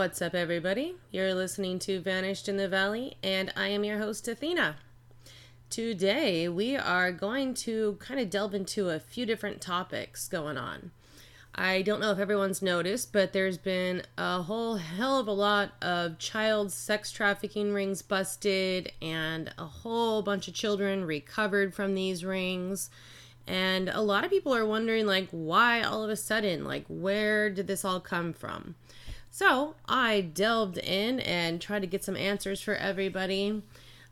What's up, everybody? You're listening to Vanished in the Valley, and I am your host, Athena. Today, we are going to kind of delve into a few different topics going on. I don't know if everyone's noticed, but there's been a whole hell of a lot of child sex trafficking rings busted and a whole bunch of children recovered from these rings. And a lot of people are wondering, like, why all of a sudden? Like, where did this all come from? So I delved in and tried to get some answers for everybody.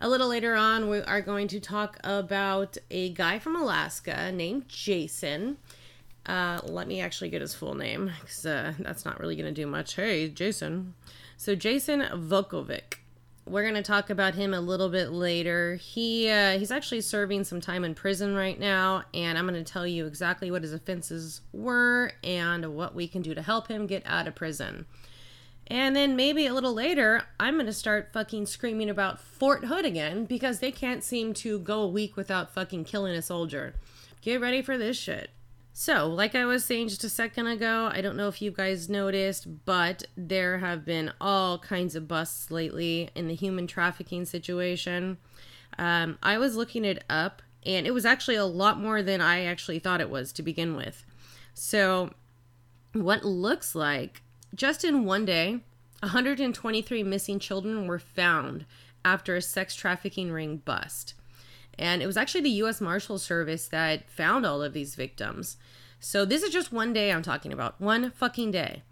A little later on, we are going to talk about a guy from Alaska named Jason uh, let me actually get his full name because uh, that's not really going to do much. Hey, Jason. So, Jason Vukovich. We're going to talk about him a little bit later. He uh, he's actually serving some time in prison right now, and I'm going to tell you exactly what his offenses were and what we can do to help him get out of prison. And then maybe a little later, I'm going to start fucking screaming about Fort Hood again because they can't seem to go a week without fucking killing a soldier. Get ready for this shit. So, like I was saying just a second ago, I don't know if you guys noticed, but there have been all kinds of busts lately in the human trafficking situation. Um, I was looking it up, and it was actually a lot more than I actually thought it was to begin with. So, what looks like just in one day, 123 missing children were found after a sex trafficking ring bust. And it was actually the U.S. Marshal Service that found all of these victims. So this is just one day I'm talking about, one fucking day.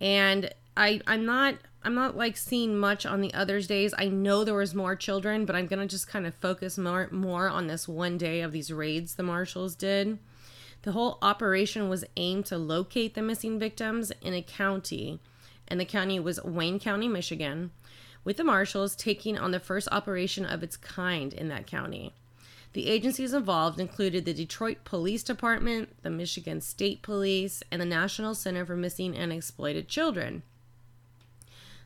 And I I'm not I'm not like seeing much on the others days. I know there was more children, but I'm gonna just kind of focus more more on this one day of these raids the marshals did. The whole operation was aimed to locate the missing victims in a county, and the county was Wayne County, Michigan, with the marshals taking on the first operation of its kind in that county. The agencies involved included the Detroit Police Department, the Michigan State Police, and the National Center for Missing and Exploited Children.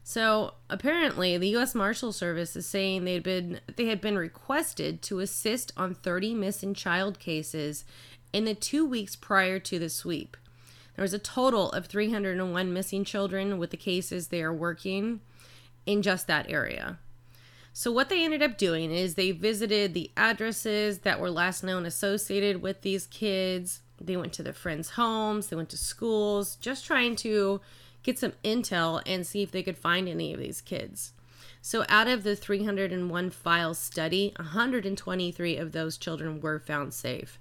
So apparently, the U.S. Marshal Service is saying they'd been they had been requested to assist on 30 missing child cases in the two weeks prior to the sweep. There was a total of 301 missing children with the cases they are working in just that area. So, what they ended up doing is they visited the addresses that were last known associated with these kids. They went to their friends' homes, they went to schools, just trying to get some intel and see if they could find any of these kids. So, out of the 301 file study, 123 of those children were found safe.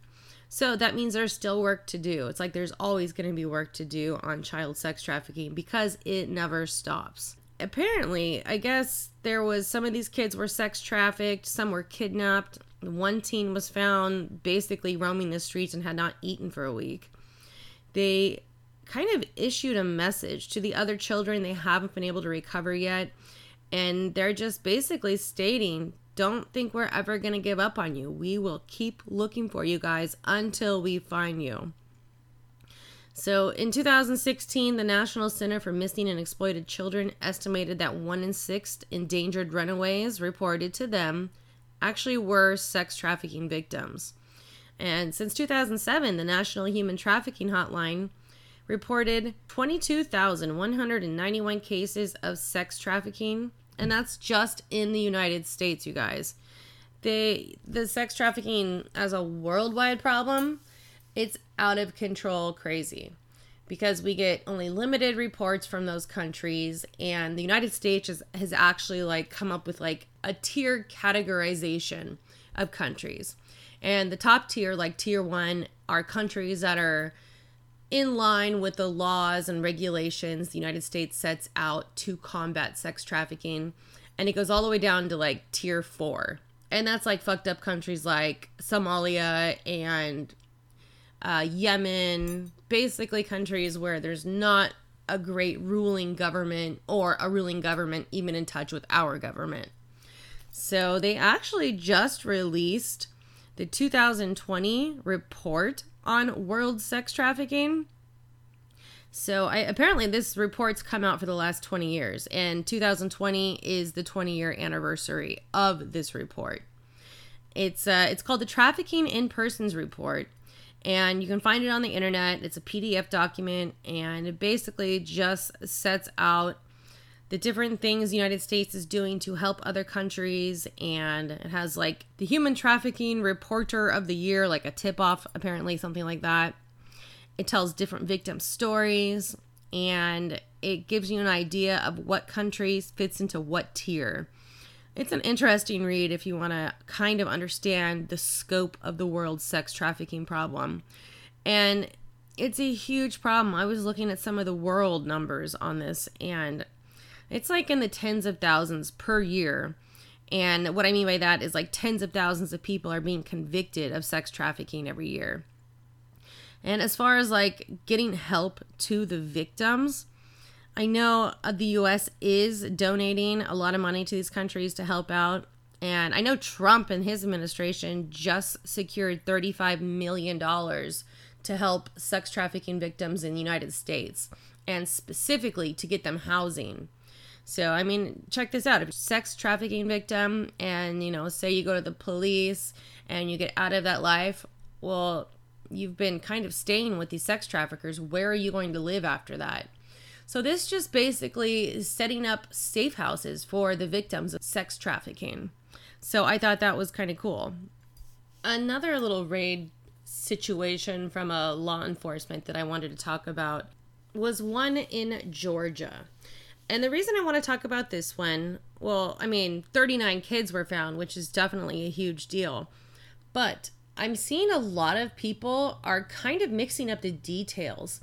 So, that means there's still work to do. It's like there's always going to be work to do on child sex trafficking because it never stops apparently, I guess there was some of these kids were sex trafficked, some were kidnapped. One teen was found basically roaming the streets and had not eaten for a week. They kind of issued a message to the other children they haven't been able to recover yet. And they're just basically stating, don't think we're ever going to give up on you. We will keep looking for you guys until we find you. So in 2016, the National Center for Missing and Exploited Children estimated that one in six endangered runaways reported to them actually were sex trafficking victims. And since 2007, the National Human Trafficking Hotline reported 22,191 cases of sex trafficking, and that's just in the United States, you guys. They the sex trafficking as a worldwide problem it's out of control crazy because we get only limited reports from those countries and the united states has, has actually like come up with like a tier categorization of countries and the top tier like tier one are countries that are in line with the laws and regulations the united states sets out to combat sex trafficking. And it goes all the way down to like tier four. And that's like fucked up countries like somalia and uh, Yemen, basically countries where there's not a great ruling government or a ruling government even in touch with our government. So they actually just released the 2020 report on world sex trafficking. So I apparently this report's come out for the last 20 years and 2020 is the 20 year anniversary of this report. It's uh it's called the Trafficking in Persons report and you can find it on the internet. It's a PDF document and it basically just sets out the different things the United States is doing to help other countries. And it has like the human trafficking reporter of the year, like a tip off, apparently, something like that. It tells different victim stories and it gives you an idea of what countries fits into what tier. It's an interesting read if you want to kind of understand the scope of the world's sex trafficking problem. And it's a huge problem. I was looking at some of the world numbers on this, and it's like in the tens of thousands per year. And what I mean by that is like tens of thousands of people are being convicted of sex trafficking every year. And as far as like getting help to the victims, I know uh, the US is donating a lot of money to these countries to help out. And I know Trump and his administration just secured $35 million to help sex trafficking victims in the United States and specifically to get them housing. So, I mean, check this out. If sex trafficking victim and, you know, say you go to the police and you get out of that life, well, you've been kind of staying with these sex traffickers. Where are you going to live after that? So, this just basically is setting up safe houses for the victims of sex trafficking. So, I thought that was kind of cool. Another little raid situation from a law enforcement that I wanted to talk about was one in Georgia. And the reason I want to talk about this one, well, I mean, 39 kids were found, which is definitely a huge deal. But I'm seeing a lot of people are kind of mixing up the details.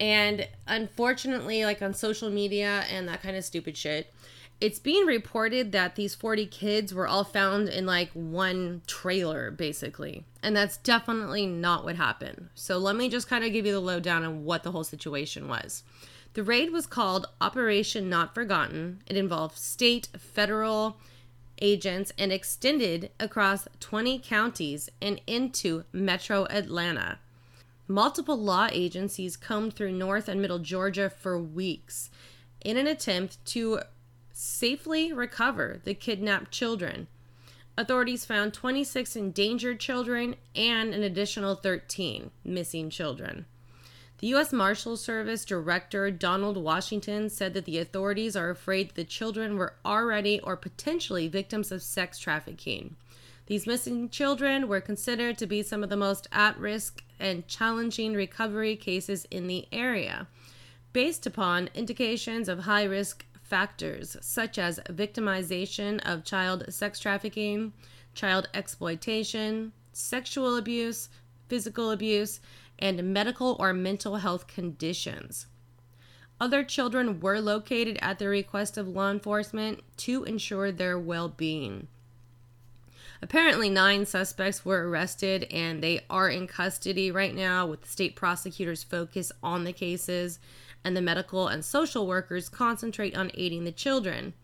And unfortunately, like on social media and that kind of stupid shit, it's being reported that these 40 kids were all found in like one trailer, basically. And that's definitely not what happened. So let me just kind of give you the lowdown on what the whole situation was. The raid was called Operation Not Forgotten. It involved state, federal agents, and extended across 20 counties and into metro Atlanta. Multiple law agencies combed through North and Middle Georgia for weeks in an attempt to safely recover the kidnapped children. Authorities found 26 endangered children and an additional 13 missing children. The U.S. Marshal Service Director Donald Washington said that the authorities are afraid the children were already or potentially victims of sex trafficking. These missing children were considered to be some of the most at risk and challenging recovery cases in the area, based upon indications of high risk factors such as victimization of child sex trafficking, child exploitation, sexual abuse, physical abuse, and medical or mental health conditions. Other children were located at the request of law enforcement to ensure their well being. Apparently, nine suspects were arrested and they are in custody right now, with the state prosecutors focus on the cases and the medical and social workers concentrate on aiding the children.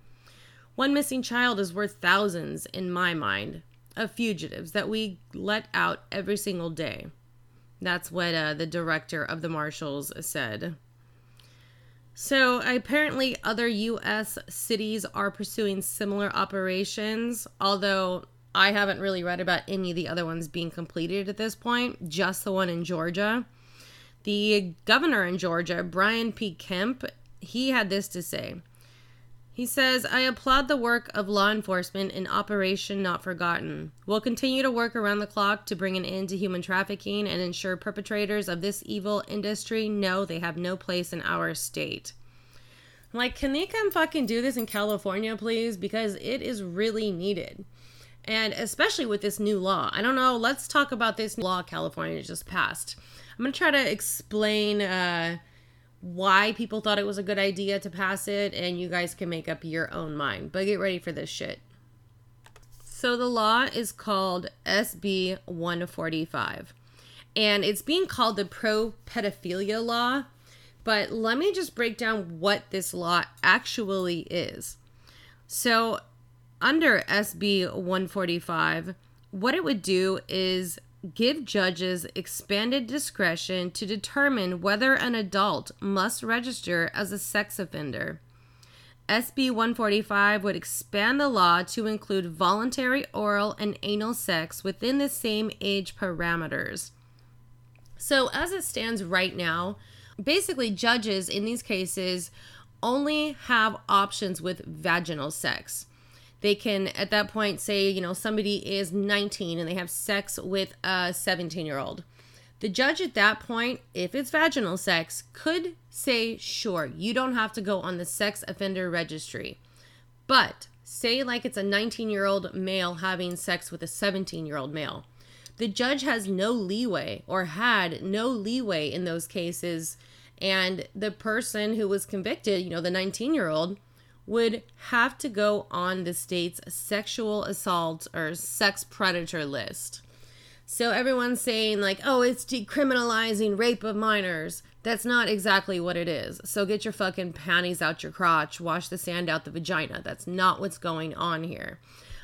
One missing child is worth thousands, in my mind, of fugitives that we let out every single day. That's what uh, the director of the Marshals said. So, apparently, other U.S. cities are pursuing similar operations, although I haven't really read about any of the other ones being completed at this point, just the one in Georgia. The governor in Georgia, Brian P. Kemp, he had this to say. He says, I applaud the work of law enforcement in Operation Not Forgotten. We'll continue to work around the clock to bring an end to human trafficking and ensure perpetrators of this evil industry know they have no place in our state. Like, can they come fucking do this in California, please? Because it is really needed. And especially with this new law. I don't know, let's talk about this law California just passed. I'm going to try to explain uh, why people thought it was a good idea to pass it, and you guys can make up your own mind. But get ready for this shit. So the law is called SB 145, and it's being called the pro pedophilia law. But let me just break down what this law actually is. So, under SB 145, what it would do is give judges expanded discretion to determine whether an adult must register as a sex offender. SB 145 would expand the law to include voluntary oral and anal sex within the same age parameters. So, as it stands right now, basically, judges in these cases only have options with vaginal sex. They can, at that point, say, you know, somebody is 19 and they have sex with a 17 year old. The judge at that point, if it's vaginal sex, could say, sure, you don't have to go on the sex offender registry. But say, like, it's a 19 year old male having sex with a 17 year old male. The judge has no leeway or had no leeway in those cases. And the person who was convicted, you know, the 19 year old, would have to go on the state's sexual assault or sex predator list. So everyone's saying, like, oh, it's decriminalizing rape of minors. That's not exactly what it is. So get your fucking panties out your crotch, wash the sand out the vagina. That's not what's going on here.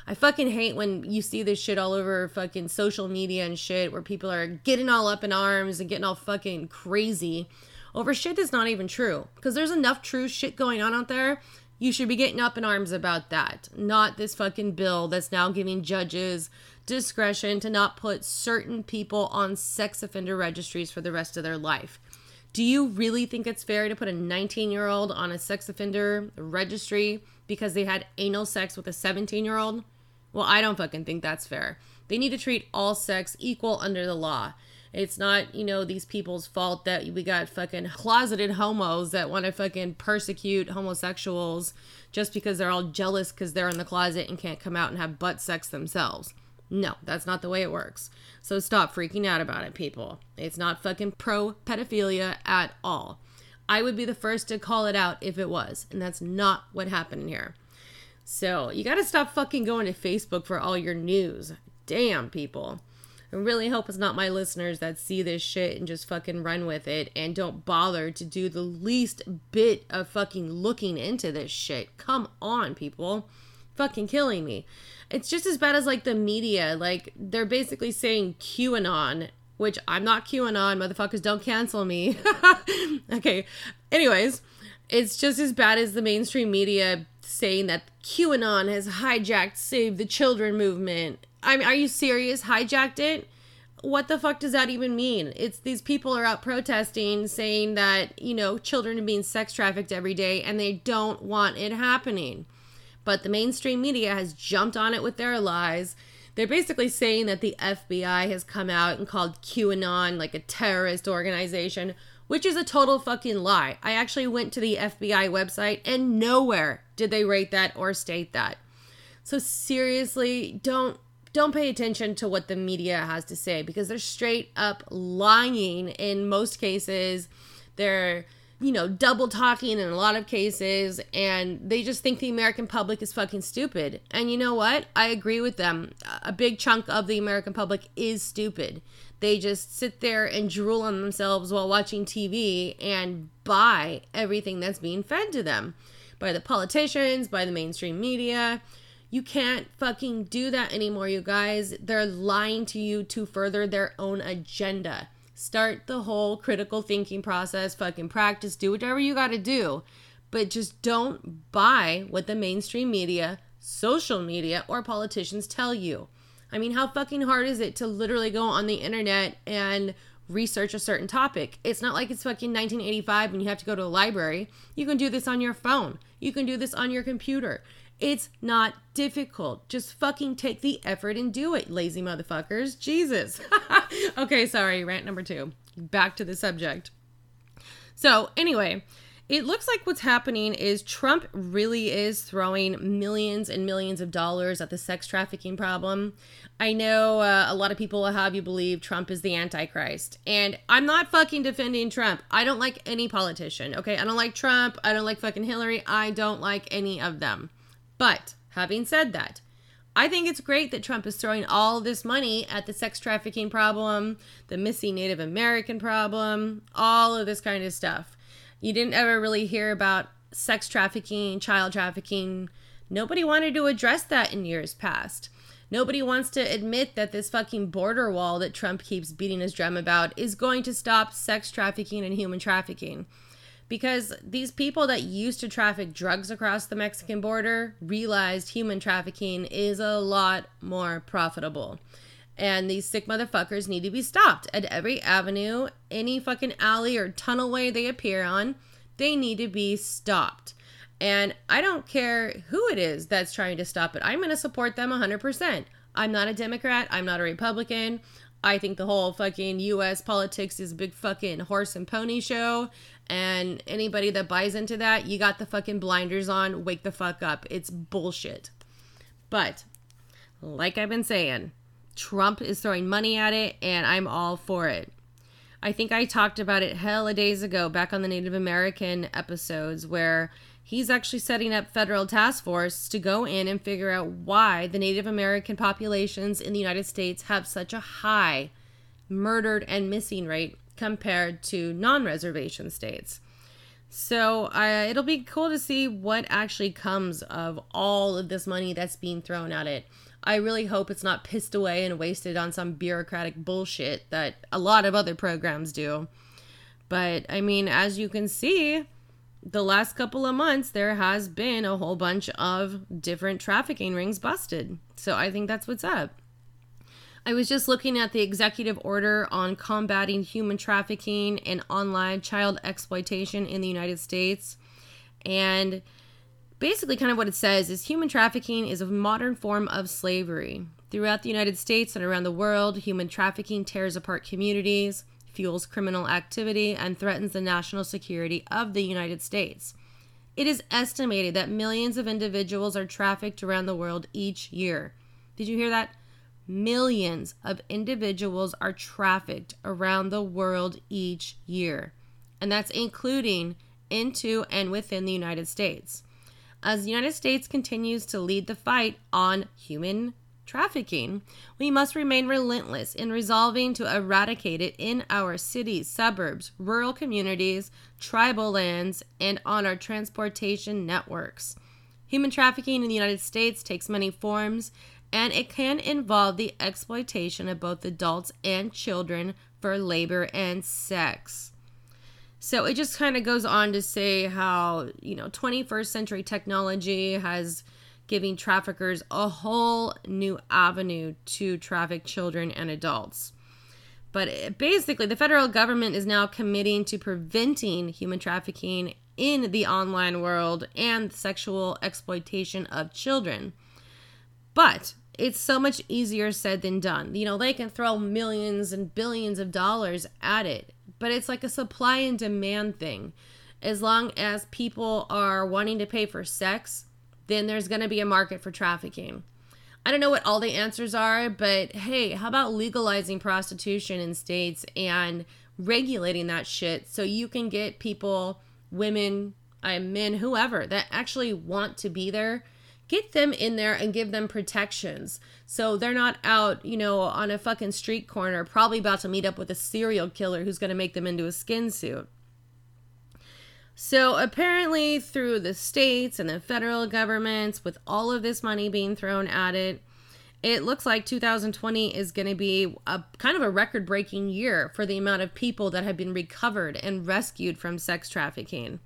I fucking hate when you see this shit all over fucking social media and shit where people are getting all up in arms and getting all fucking crazy over shit that's not even true. Because there's enough true shit going on out there you should be getting up in arms about that, not this fucking bill that's now giving judges discretion to not put certain people on sex offender registries for the rest of their life. Do you really think it's fair to put a 19 year old on a sex offender registry because they had anal sex with a 17 year old? Well, I don't fucking think that's fair. They need to treat all sex equal under the law. It's not, you know, these people's fault that we got fucking closeted homos that want to fucking persecute homosexuals just because they're all jealous because they're in the closet and can't come out and have butt sex themselves. No, that's not the way it works. So stop freaking out about it, people. It's not fucking pro pedophilia at all. I would be the first to call it out if it was, and that's not what happened here. So you gotta stop fucking going to Facebook for all your news. Damn, people. I really hope it's not my listeners that see this shit and just fucking run with it and don't bother to do the least bit of fucking looking into this shit. Come on, people. Fucking killing me. It's just as bad as like the media. Like they're basically saying QAnon, which I'm not QAnon. Motherfuckers, don't cancel me. okay. Anyways, it's just as bad as the mainstream media saying that QAnon has hijacked Save the Children movement I mean, are you serious? Hijacked it? What the fuck does that even mean? It's these people are out protesting saying that, you know, children are being sex trafficked every day and they don't want it happening. But the mainstream media has jumped on it with their lies. They're basically saying that the FBI has come out and called QAnon like a terrorist organization, which is a total fucking lie. I actually went to the FBI website and nowhere did they rate that or state that. So seriously, don't don't pay attention to what the media has to say because they're straight up lying in most cases. They're, you know, double talking in a lot of cases, and they just think the American public is fucking stupid. And you know what? I agree with them. A big chunk of the American public is stupid. They just sit there and drool on themselves while watching TV and buy everything that's being fed to them by the politicians, by the mainstream media you can't fucking do that anymore, you guys. They're lying to you to further their own agenda. Start the whole critical thinking process, fucking practice, do whatever you got to do. But just don't buy what the mainstream media, social media, or politicians tell you. I mean, how fucking hard is it to literally go on the internet and research a certain topic? It's not like it's fucking 1985 and you have to go to a library. You can do this on your phone, you can do this on your computer. It's not difficult. Just fucking take the effort and do it, lazy motherfuckers. Jesus. okay, sorry, rant number two. Back to the subject. So, anyway, it looks like what's happening is Trump really is throwing millions and millions of dollars at the sex trafficking problem. I know uh, a lot of people will have you believe Trump is the Antichrist. And I'm not fucking defending Trump. I don't like any politician, okay? I don't like Trump. I don't like fucking Hillary. I don't like any of them. But having said that, I think it's great that Trump is throwing all this money at the sex trafficking problem, the missing Native American problem, all of this kind of stuff. You didn't ever really hear about sex trafficking, child trafficking. Nobody wanted to address that in years past. Nobody wants to admit that this fucking border wall that Trump keeps beating his drum about is going to stop sex trafficking and human trafficking because these people that used to traffic drugs across the Mexican border realized human trafficking is a lot more profitable. And these sick motherfuckers need to be stopped at every avenue, any fucking alley or tunnelway they appear on. They need to be stopped. And I don't care who it is that's trying to stop it. I'm going to support them 100%. I'm not a Democrat. I'm not a Republican. I think the whole fucking US politics is a big fucking horse and pony show. And anybody that buys into that, you got the fucking blinders on. Wake the fuck up. It's bullshit. But, like I've been saying, Trump is throwing money at it, and I'm all for it. I think I talked about it hella days ago back on the Native American episodes where he's actually setting up federal task force to go in and figure out why the Native American populations in the United States have such a high murdered and missing rate compared to non-reservation states. So uh, it'll be cool to see what actually comes of all of this money that's being thrown at it. I really hope it's not pissed away and wasted on some bureaucratic bullshit that a lot of other programs do. But I mean, as you can see, the last couple of months, there has been a whole bunch of different trafficking rings busted. So I think that's what's up. I was just looking at the executive order on combating human trafficking and online child exploitation in the United States. And basically, kind of what it says is human trafficking is a modern form of slavery. Throughout the United States and around the world, human trafficking tears apart communities fuels criminal activity, and threatens the national security of the United States. It is estimated that millions of individuals are trafficked around the world each year. Did you hear that? Millions of individuals are trafficked around the world each year. And that's including into and within the United States. As the United States continues to lead the fight on human trafficking, we must remain relentless in resolving to eradicate it in our cities, suburbs, rural communities, tribal lands, and on our transportation networks. Human trafficking in the United States takes many forms, and it can involve the exploitation of both adults and children for labor and sex. So it just kind of goes on to say how, you know, 21st century technology has giving traffickers a whole new avenue to traffic children and adults. But eh, basically, the federal government is now committing to preventing human trafficking in the online world and sexual exploitation of children. But it's so much easier said than done. You know, they can throw millions and billions of dollars at it, but it's like a supply and demand thing. As long as people are wanting to pay for sex, then there's going to be a market for trafficking. I don't know what all the answers are, but hey, how about legalizing prostitution in states and regulating that shit so you can get people, women, men, whoever that actually want to be there, get them in there and give them protections so they're not out, you know, on a fucking street corner, probably about to meet up with a serial killer who's going to make them into a skin suit. So apparently, through the states and the federal governments, with all of this money being thrown at it, it looks like 2020 is going to be a kind of a record breaking year for the amount of people that have been recovered and rescued from sex trafficking.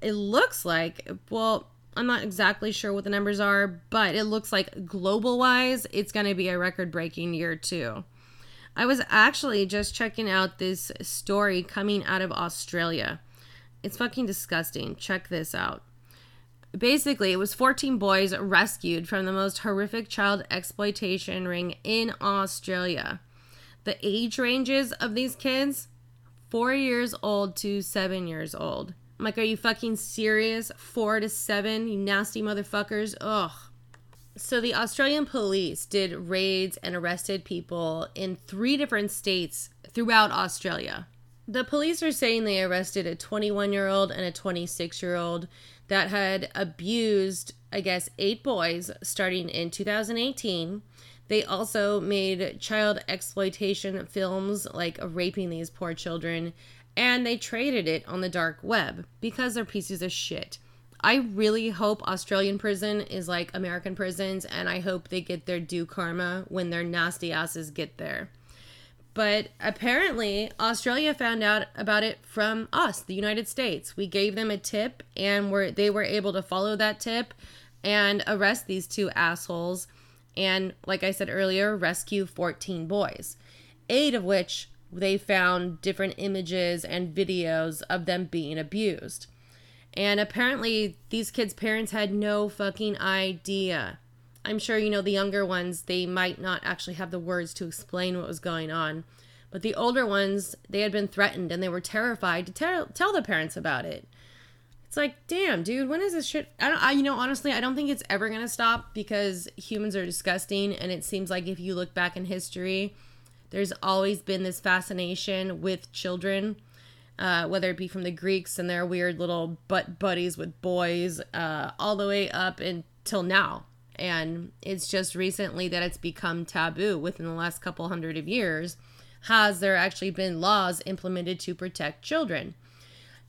It looks like, well, I'm not exactly sure what the numbers are, but it looks like global wise, it's going to be a record breaking year too. I was actually just checking out this story coming out of Australia. It's fucking disgusting. Check this out. Basically, it was 14 boys rescued from the most horrific child exploitation ring in Australia. The age ranges of these kids 4 years old to 7 years old. I'm like, are you fucking serious? 4 to 7, you nasty motherfuckers. Ugh. So, the Australian police did raids and arrested people in three different states throughout Australia. The police are saying they arrested a 21 year old and a 26 year old that had abused, I guess, eight boys starting in 2018. They also made child exploitation films like raping these poor children, and they traded it on the dark web because they're pieces of shit. I really hope Australian prison is like American prisons, and I hope they get their due karma when their nasty asses get there. But apparently, Australia found out about it from us, the United States. We gave them a tip, and were they were able to follow that tip and arrest these two assholes. And like I said earlier, rescue 14 boys, eight of which they found different images and videos of them being abused. And apparently, these kids' parents had no fucking idea. I'm sure, you know, the younger ones, they might not actually have the words to explain what was going on. But the older ones, they had been threatened and they were terrified to tell, tell the parents about it. It's like, damn, dude, when is this shit? I don't, I, you know, honestly, I don't think it's ever gonna stop because humans are disgusting, and it seems like if you look back in history, there's always been this fascination with children, uh, whether it be from the Greeks and their weird little butt buddies with boys, uh, all the way up until now. And it's just recently that it's become taboo within the last couple hundred of years. Has there actually been laws implemented to protect children?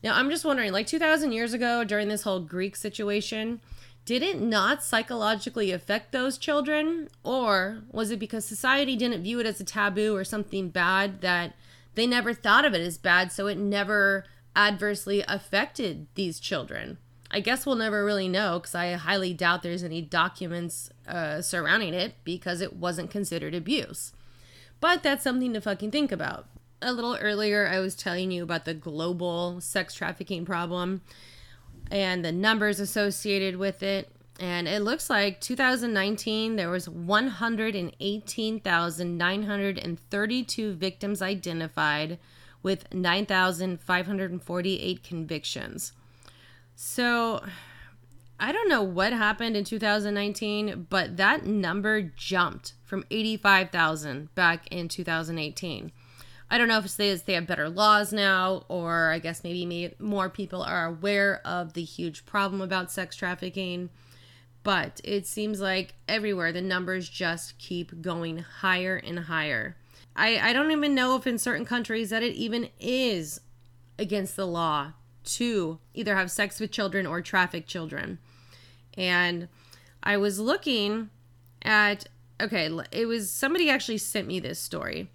Now, I'm just wondering, like 2,000 years ago, during this whole Greek situation, did it not psychologically affect those children? Or was it because society didn't view it as a taboo or something bad that they never thought of it as bad, so it never adversely affected these children? I guess we'll never really know because I highly doubt there's any documents uh, surrounding it because it wasn't considered abuse. But that's something to fucking think about a little earlier, I was telling you about the global sex trafficking problem and the numbers associated with it. And it looks like 2019 there was 118,932 victims identified with 9,548 convictions. So I don't know what happened in 2019, but that number jumped from 85,000 back in 2018. I don't know if it's they, they have better laws now, or I guess maybe more people are aware of the huge problem about sex trafficking. But it seems like everywhere the numbers just keep going higher and higher. I, I don't even know if in certain countries that it even is against the law to either have sex with children or traffic children. And I was looking at, okay, it was somebody actually sent me this story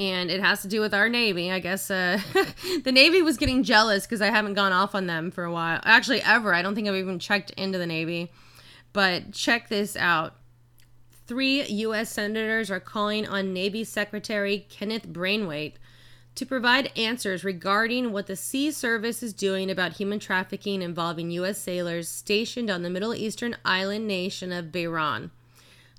and it has to do with our Navy. I guess uh, the Navy was getting jealous because I haven't gone off on them for a while. Actually, ever. I don't think I've even checked into the Navy. But check this out. Three U.S. senators are calling on Navy Secretary Kenneth Braithwaite to provide answers regarding what the Sea Service is doing about human trafficking involving U.S. sailors stationed on the Middle Eastern island nation of Bahrain.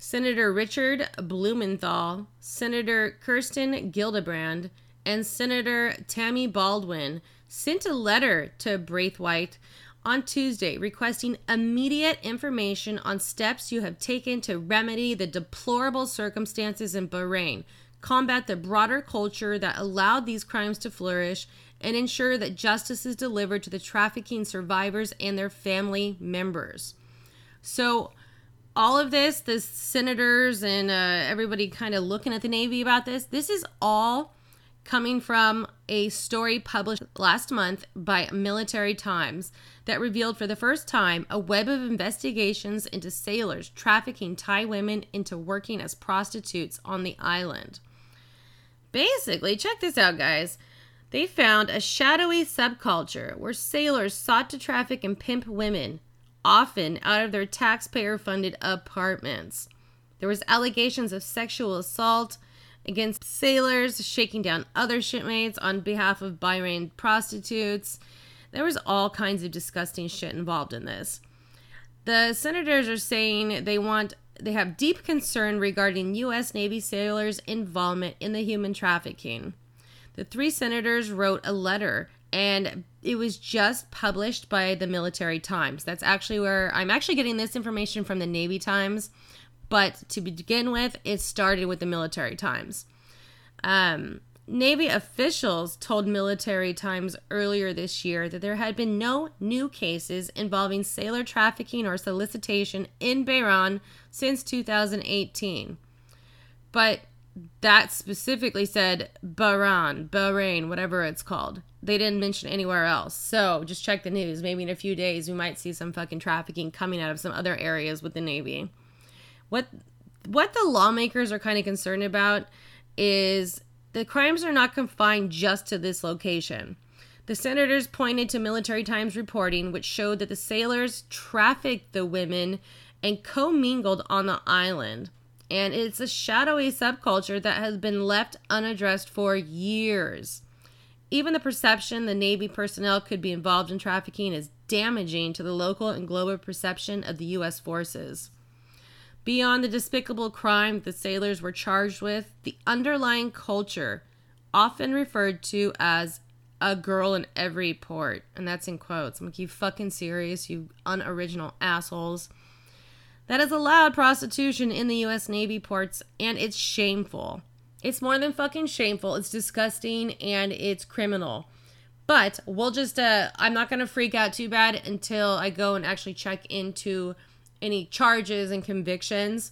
Senator Richard Blumenthal, Senator Kirsten Gillibrand, and Senator Tammy Baldwin sent a letter to Braithwaite on Tuesday requesting immediate information on steps you have taken to remedy the deplorable circumstances in Bahrain, combat the broader culture that allowed these crimes to flourish, and ensure that justice is delivered to the trafficking survivors and their family members. So, all of this, the senators and uh, everybody kind of looking at the Navy about this, this is all coming from a story published last month by Military Times that revealed for the first time a web of investigations into sailors trafficking Thai women into working as prostitutes on the island. Basically, check this out, guys. They found a shadowy subculture where sailors sought to traffic and pimp women often out of their taxpayer funded apartments. There was allegations of sexual assault against sailors, shaking down other shipmates on behalf of Bahrain prostitutes. There was all kinds of disgusting shit involved in this. The senators are saying they want they have deep concern regarding US Navy sailors' involvement in the human trafficking. The three senators wrote a letter and it was just published by the Military Times. That's actually where I'm actually getting this information from the Navy Times, but to begin with, it started with the Military Times. Um, Navy officials told Military Times earlier this year that there had been no new cases involving sailor trafficking or solicitation in Bahrain since 2018. But that specifically said Bahrain, Bahrain, whatever it's called. They didn't mention anywhere else. So just check the news. Maybe in a few days we might see some fucking trafficking coming out of some other areas with the Navy. What what the lawmakers are kind of concerned about is the crimes are not confined just to this location. The senators pointed to Military Times reporting, which showed that the sailors trafficked the women and commingled on the island and it's a shadowy subculture that has been left unaddressed for years. even the perception the Navy personnel could be involved in trafficking is damaging to the local and global perception of the U.S. forces. Beyond the despicable crime the sailors were charged with, the underlying culture, often referred to as a girl in every port, and that's in quotes. I'm like, you fucking serious, you unoriginal assholes. That has allowed prostitution in the U.S. Navy ports, and it's shameful. It's more than fucking shameful. It's disgusting and it's criminal. But we'll just, uh, I'm not going to freak out too bad until I go and actually check into any charges and convictions.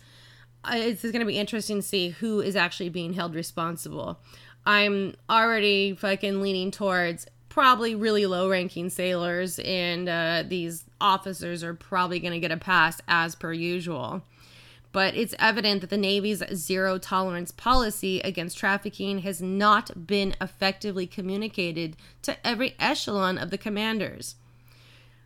Uh, it's going to be interesting to see who is actually being held responsible. I'm already fucking leaning towards probably really low ranking sailors, and uh, these officers are probably going to get a pass as per usual but it's evident that the Navy's zero tolerance policy against trafficking has not been effectively communicated to every echelon of the commanders.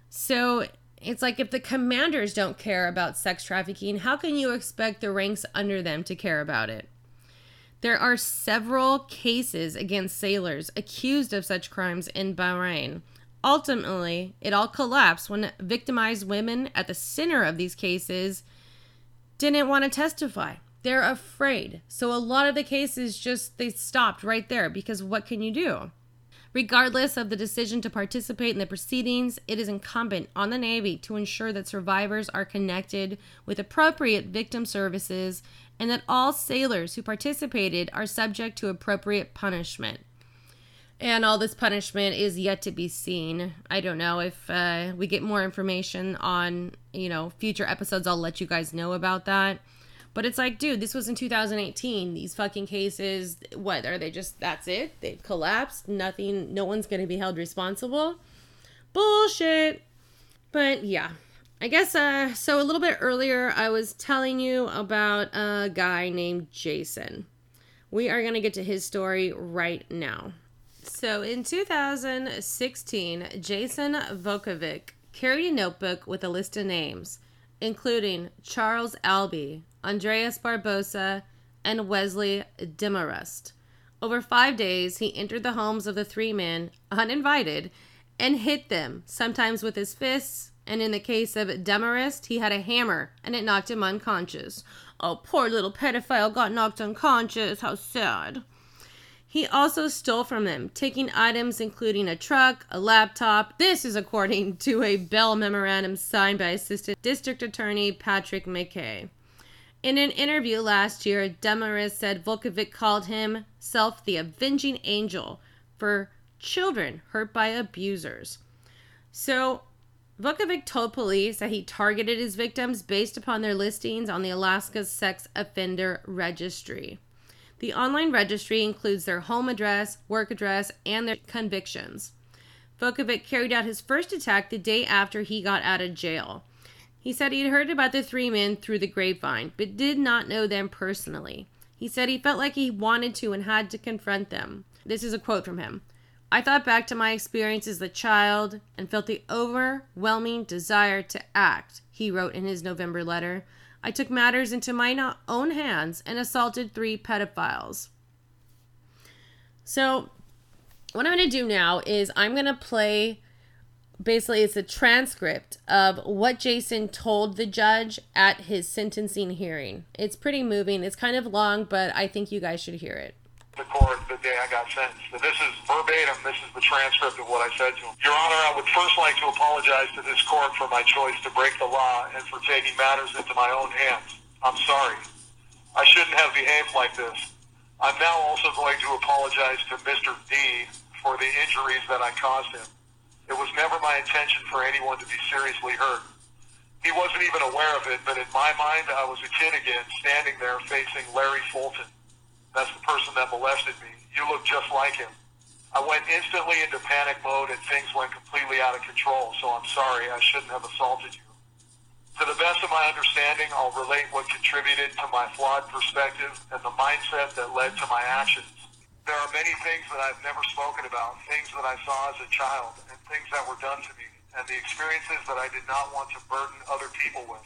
So it's like if the commanders don't care about sex trafficking, how can you expect the ranks under them to care about it? There are several cases against sailors accused of such crimes in Bahrain. Ultimately, it all collapsed when victimized women at the center of these cases didn't want to testify. They're afraid. So a lot of the cases just they stopped right there because what can you do? Regardless of the decision to participate in the proceedings, it is incumbent on the Navy to ensure that survivors are connected with appropriate victim services and that all sailors who participated are subject to appropriate punishment. And all this punishment is yet to be seen. I don't know if uh, we get more information on, you know, future episodes. I'll let you guys know about that. But it's like, dude, this was in 2018. These fucking cases, what are they just, that's it? They've collapsed. Nothing, no one's to be held responsible. Bullshit. But yeah, I guess, uh, so a little bit earlier, I was telling you about a guy named Jason. We are to get to his story right now. So in 2016, Jason Vukovich carried a notebook with a list of names, including Charles Albee, Andreas Barbosa, and Wesley Demarest. Over five days, he entered the homes of the three men, uninvited, and hit them, sometimes with his fists, and in the case of Demarest, he had a hammer and it knocked him unconscious. Oh, poor little pedophile got knocked unconscious. How sad. He also stole from them, taking items including a truck, a laptop. This is according to a Bell memorandum signed by Assistant District Attorney Patrick McKay. In an interview last year, Demarest said Vukovich called himself the avenging angel for children hurt by abusers. So, Vukovich told police that he targeted his victims based upon their listings on the Alaska Sex Offender Registry. The online registry includes their home address, work address, and their convictions. Vukovich carried out his first attack the day after he got out of jail. He said he had heard about the three men through the grapevine, but did not know them personally. He said he felt like he wanted to and had to confront them. This is a quote from him. I thought back to my experience as a child and felt the overwhelming desire to act, he wrote in his November letter. I took matters into my own hands and assaulted three pedophiles. So, what I'm going to do now is I'm going to play basically it's a transcript of what Jason told the judge at his sentencing hearing. It's pretty moving. It's kind of long, but I think you guys should hear it the court the day I got sentenced. This is verbatim. This is the transcript of what I said to him. Your Honor, I would first like to apologize to this court for my choice to break the law and for taking matters into my own hands. I'm sorry. I shouldn't have behaved like this. I'm now also going to apologize to Mr. D for the injuries that I caused him. It was never my intention for anyone to be seriously hurt. He wasn't even aware of it, but in my mind, I was a kid again, standing there facing Larry Fulton. That's the person that molested me. You look just like him. I went instantly into panic mode and things went completely out of control, so I'm sorry. I shouldn't have assaulted you. To the best of my understanding, I'll relate what contributed to my flawed perspective and the mindset that led to my actions. There are many things that I've never spoken about, things that I saw as a child, and things that were done to me, and the experiences that I did not want to burden other people with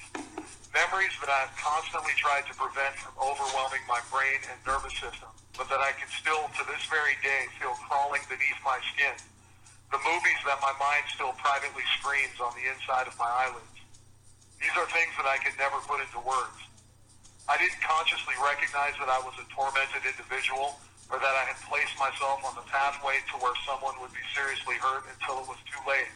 memories that I've constantly tried to prevent from overwhelming my brain and nervous system. but that I can still, to this very day, feel crawling beneath my skin. The movies that my mind still privately screens on the inside of my eyelids. These are things that I could never put into words. I didn't consciously recognize that I was a tormented individual or that I had placed myself on the pathway to where someone would be seriously hurt until it was too late.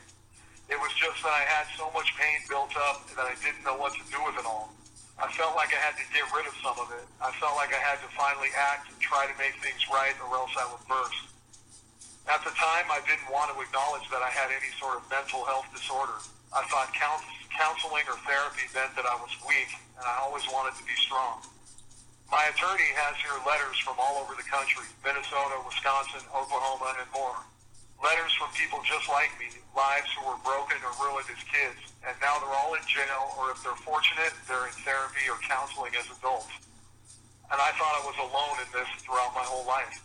It was just that I had so much pain built up that I didn't know what to do with it all. I felt like I had to get rid of some of it. I felt like I had to finally act and try to make things right or else I would burst. At the time, I didn't want to acknowledge that I had any sort of mental health disorder. I thought counseling or therapy meant that I was weak, and I always wanted to be strong. My attorney has here letters from all over the country, Minnesota, Wisconsin, Oklahoma, and more. Letters from people just like me, lives who were broken or ruined as kids, and now they're all in jail, or if they're fortunate, they're in therapy or counseling as adults. And I thought I was alone in this throughout my whole life.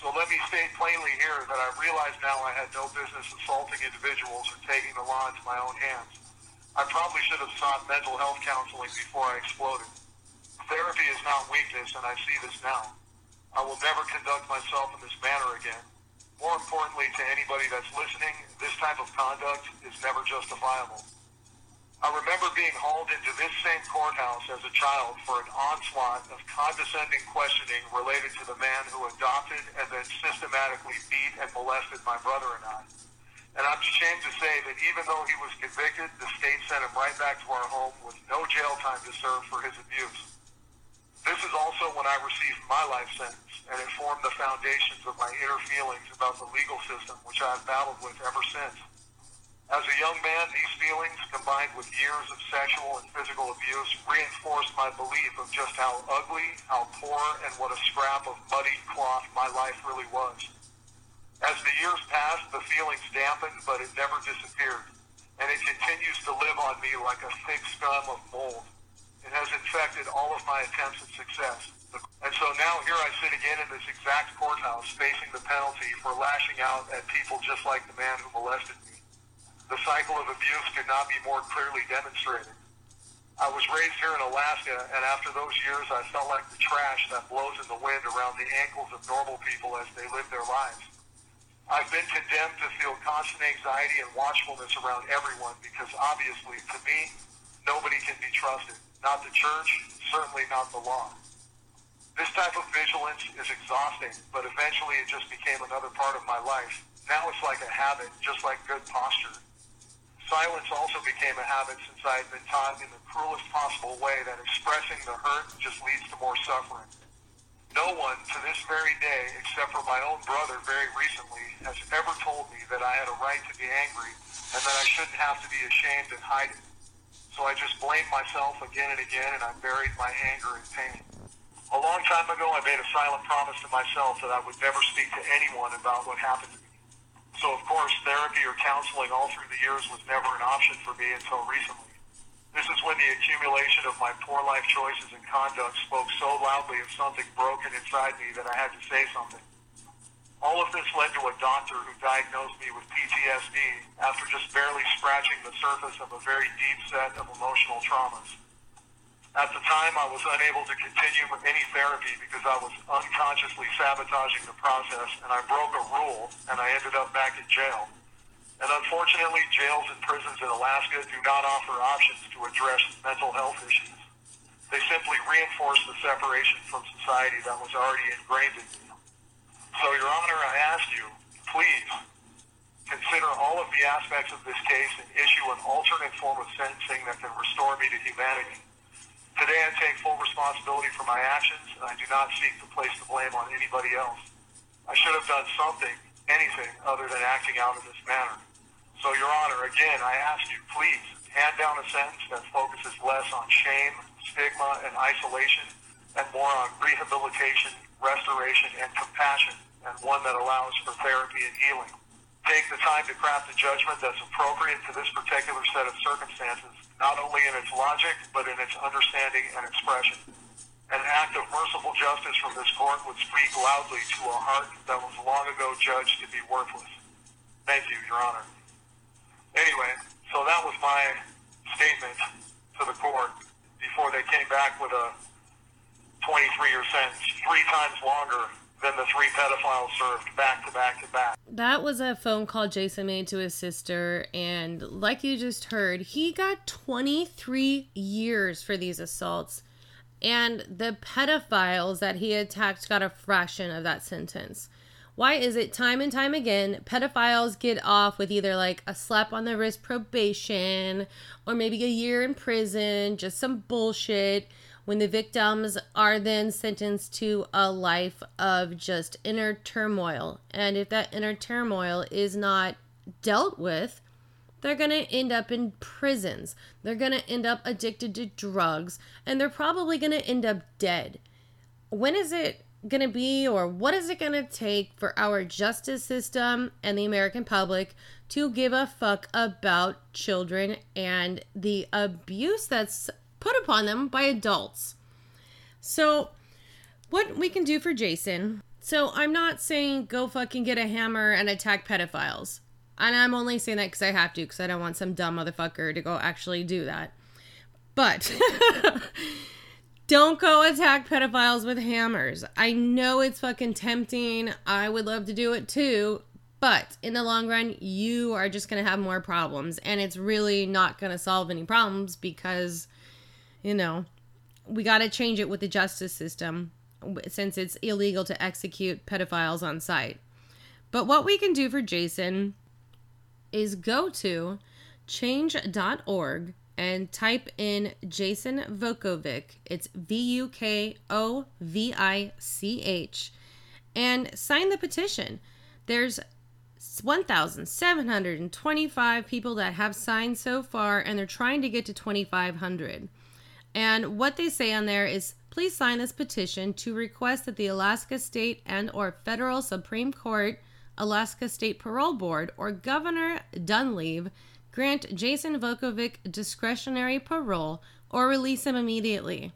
So let me state plainly here that I realize now I had no business assaulting individuals or taking the law into my own hands. I probably should have sought mental health counseling before I exploded. Therapy is not weakness, and I see this now. I will never conduct myself in this manner again. More importantly to anybody that's listening, this type of conduct is never justifiable. I remember being hauled into this same courthouse as a child for an onslaught of condescending questioning related to the man who adopted and then systematically beat and molested my brother and I. And I'm ashamed to say that even though he was convicted, the state sent him right back to our home with no jail time to serve for his abuse. This is also when I received my life sentence and it formed the foundations of my inner feelings about the legal system, which I have battled with ever since. As a young man, these feelings, combined with years of sexual and physical abuse, reinforced my belief of just how ugly, how poor, and what a scrap of muddied cloth my life really was. As the years passed, the feelings dampened, but it never disappeared, and it continues to live on me like a thick scum of mold. It has infected all of my attempts at success. And so now here I sit again in this exact courthouse facing the penalty for lashing out at people just like the man who molested me. The cycle of abuse could not be more clearly demonstrated. I was raised here in Alaska, and after those years, I felt like the trash that blows in the wind around the ankles of normal people as they live their lives. I've been condemned to feel constant anxiety and watchfulness around everyone because obviously, to me, nobody can be trusted. Not the church, certainly not the law. This type of vigilance is exhausting, but eventually it just became another part of my life. Now it's like a habit, just like good posture. Silence also became a habit since I had been taught in the cruelest possible way that expressing the hurt just leads to more suffering. No one to this very day, except for my own brother very recently, has ever told me that I had a right to be angry and that I shouldn't have to be ashamed and hide it. So I just blamed myself again and again and I buried my anger and pain. A long time ago, I made a silent promise to myself that I would never speak to anyone about what happened to me. So, of course, therapy or counseling all through the years was never an option for me until recently. This is when the accumulation of my poor life choices and conduct spoke so loudly of something broken inside me that I had to say something. All of this led to a doctor who diagnosed me with PTSD after just barely scratching the surface of a very deep set of emotional traumas. At the time, I was unable to continue with any therapy because I was unconsciously sabotaging the process, and I broke a rule, and I ended up back in jail. And unfortunately, jails and prisons in Alaska do not offer options to address mental health issues. They simply reinforce the separation from society that was already ingrained in me. So, Your Honor, I ask you, please consider all of the aspects of this case and issue an alternate form of sentencing that can restore me to humanity. Today I take full responsibility for my actions, and I do not seek to place the blame on anybody else. I should have done something, anything, other than acting out in this manner. So, Your Honor, again, I ask you, please, hand down a sentence that focuses less on shame, stigma, and isolation, and more on rehabilitation, restoration, and compassion, and one that allows for therapy and healing. Take the time to craft a judgment that's appropriate to this particular set of circumstances not only in its logic, but in its understanding and expression. An act of merciful justice from this court would speak loudly to a heart that was long ago judged to be worthless. Thank you, Your Honor. Anyway, so that was my statement to the court before they came back with a 23-year sentence three times longer than the three pedophiles served back to back to back. That was a phone call Jason made to his sister, and like you just heard, he got 23 years for these assaults, and the pedophiles that he attacked got a fraction of that sentence. Why is it time and time again pedophiles get off with either like a slap on the wrist probation or maybe a year in prison, just some bullshit? When the victims are then sentenced to a life of just inner turmoil. And if that inner turmoil is not dealt with, they're going to end up in prisons. They're going to end up addicted to drugs, and they're probably going to end up dead. When is it going to be, or what is it going to take for our justice system and the American public to give a fuck about children and the abuse that's put upon them by adults. So, what we can do for Jason. So, I'm not saying go fucking get a hammer and attack pedophiles. And I'm only saying that because I have to, because I don't want some dumb motherfucker to go actually do that. But don't go attack pedophiles with hammers. I know it's fucking tempting. I would love to do it too. But in the long run, you are just going to have more problems. And it's really not going to solve any problems because you know, we got to change it with the justice system since it's illegal to execute pedophiles on site. But what we can do for Jason is go to change.org and type in Jason Vukovich. It's V U K O V I C H and sign the petition. There's 1,725 people that have signed so far, and they're trying to get to 2,500. And what they say on there is please sign this petition to request that the Alaska State and or Federal Supreme Court, Alaska State Parole Board, or Governor Dunleavy grant Jason Vukovich discretionary parole or release him immediately.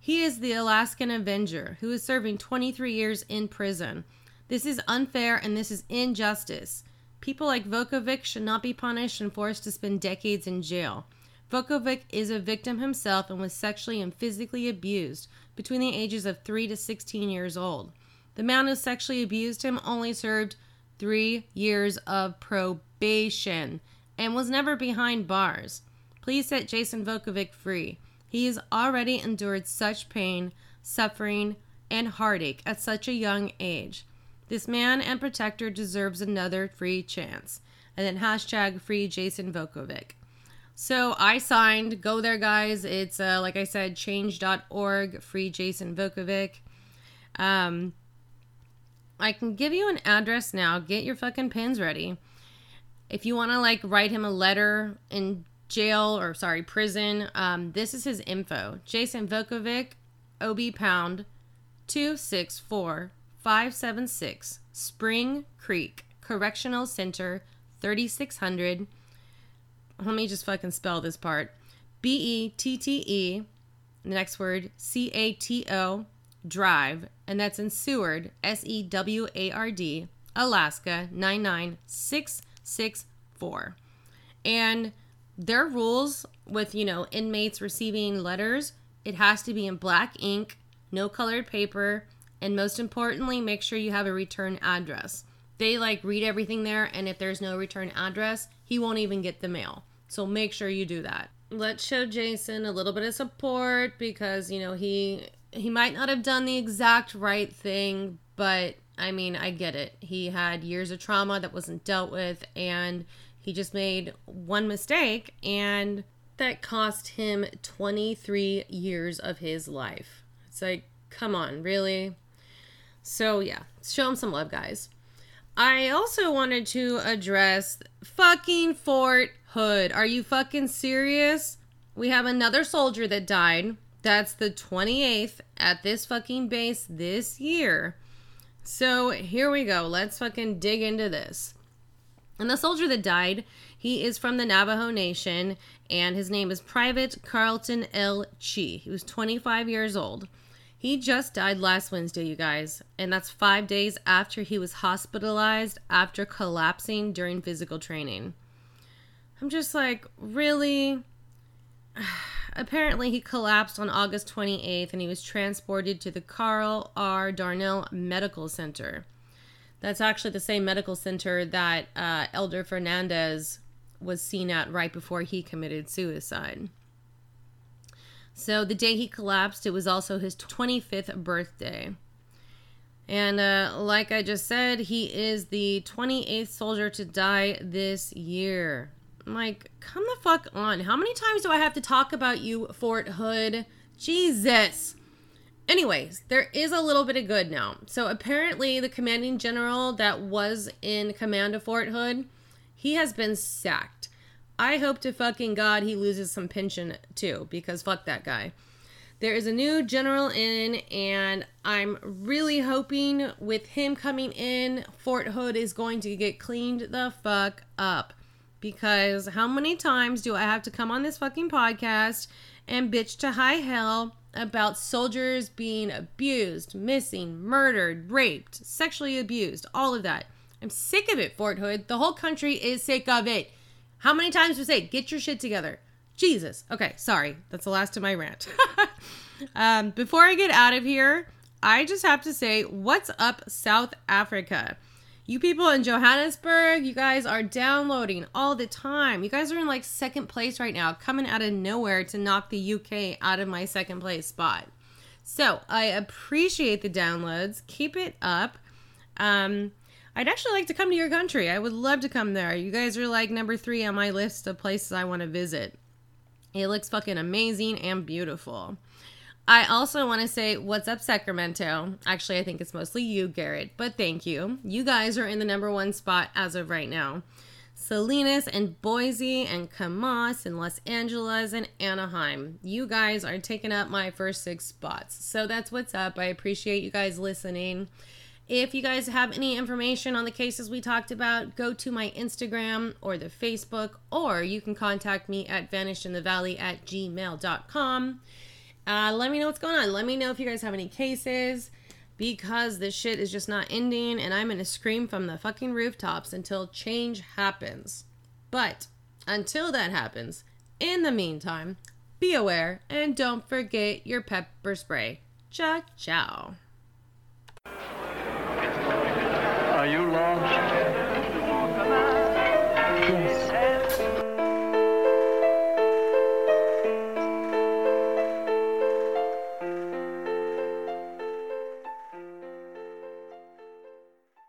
He is the Alaskan Avenger who is serving 23 years in prison. This is unfair and this is injustice. People like Vukovich should not be punished and forced to spend decades in jail. Vukovich is a victim himself and was sexually and physically abused between the ages of 3 to 16 years old. The man who sexually abused him only served three years of probation and was never behind bars. Please set Jason Vukovich free. He has already endured such pain, suffering, and heartache at such a young age. This man and protector deserves another free chance. And then hashtag free Jason Vukovich. So I signed. Go there, guys. It's uh, like I said, change.org, free Jason Vukovich. Um, I can give you an address now. Get your fucking pens ready. If you want to like write him a letter in jail or sorry, prison, um, this is his info. Jason Vukovich, OB pound 264 576 Spring Creek Correctional Center 3600 let me just fucking spell this part B E T T E, the next word C A T O, Drive, and that's in Seward, S E W A R D, Alaska 99664. And their rules with, you know, inmates receiving letters, it has to be in black ink, no colored paper, and most importantly, make sure you have a return address. They like read everything there, and if there's no return address, he won't even get the mail. So make sure you do that. Let's show Jason a little bit of support because, you know, he he might not have done the exact right thing, but I mean, I get it. He had years of trauma that wasn't dealt with and he just made one mistake and that cost him 23 years of his life. It's like, come on, really? So, yeah, show him some love, guys. I also wanted to address fucking Fort Hood. Are you fucking serious? We have another soldier that died. That's the 28th at this fucking base this year. So here we go. Let's fucking dig into this. And the soldier that died, he is from the Navajo Nation, and his name is Private Carlton L. Chee. He was 25 years old. He just died last Wednesday, you guys, and that's five days after he was hospitalized after collapsing during physical training. I'm just like, really? apparently he collapsed on August 28th and he was transported to the Carl R. Darnall Medical Center. That's actually the same medical center that uh, Elder Fernandez was seen at right before he committed suicide. So the day he collapsed, it was also his 25th birthday. And uh, like I just said, he is the 28th soldier to die this year. I'm like, come the fuck on. How many times do I have to talk about you, Fort Hood? Jesus. Anyways, there is a little bit of good now. So apparently, the commanding general that was in command of Fort Hood, he has been sacked. I hope to fucking God he loses some pension too, because fuck that guy. There is a new general in, and I'm really hoping with him coming in, Fort Hood is going to get cleaned the fuck up. Because how many times do I have to come on this fucking podcast and bitch to high hell about soldiers being abused, missing, murdered, raped, sexually abused, all of that? I'm sick of it, Fort Hood. The whole country is sick of it. How many times do I say, get your shit together? Jesus. Okay, sorry. That's the last of my rant. um, before I get out of here, I just have to say, what's up, South Africa? You people in Johannesburg, you guys are downloading all the time. You guys are in like second place right now, coming out of nowhere to knock the UK out of my second place spot. So I appreciate the downloads. Keep it up. Um, I'd actually like to come to your country. I would love to come there. You guys are like number three on my list of places I want to visit. It looks fucking amazing and beautiful. I also want to say, what's up, Sacramento? Actually, I think it's mostly you, Garrett, but thank you. You guys are in the number one spot as of right now. Salinas and Boise and Camas and Los Angeles and Anaheim. You guys are taking up my first six spots. So that's what's up. I appreciate you guys listening. If you guys have any information on the cases we talked about, go to my Instagram or the Facebook, or you can contact me at vanishedinthevalley at gmail.com. Uh, let me know what's going on. Let me know if you guys have any cases because this shit is just not ending and I'm going to scream from the fucking rooftops until change happens. But until that happens, in the meantime, be aware and don't forget your pepper spray. Ciao, ciao. Are you lost?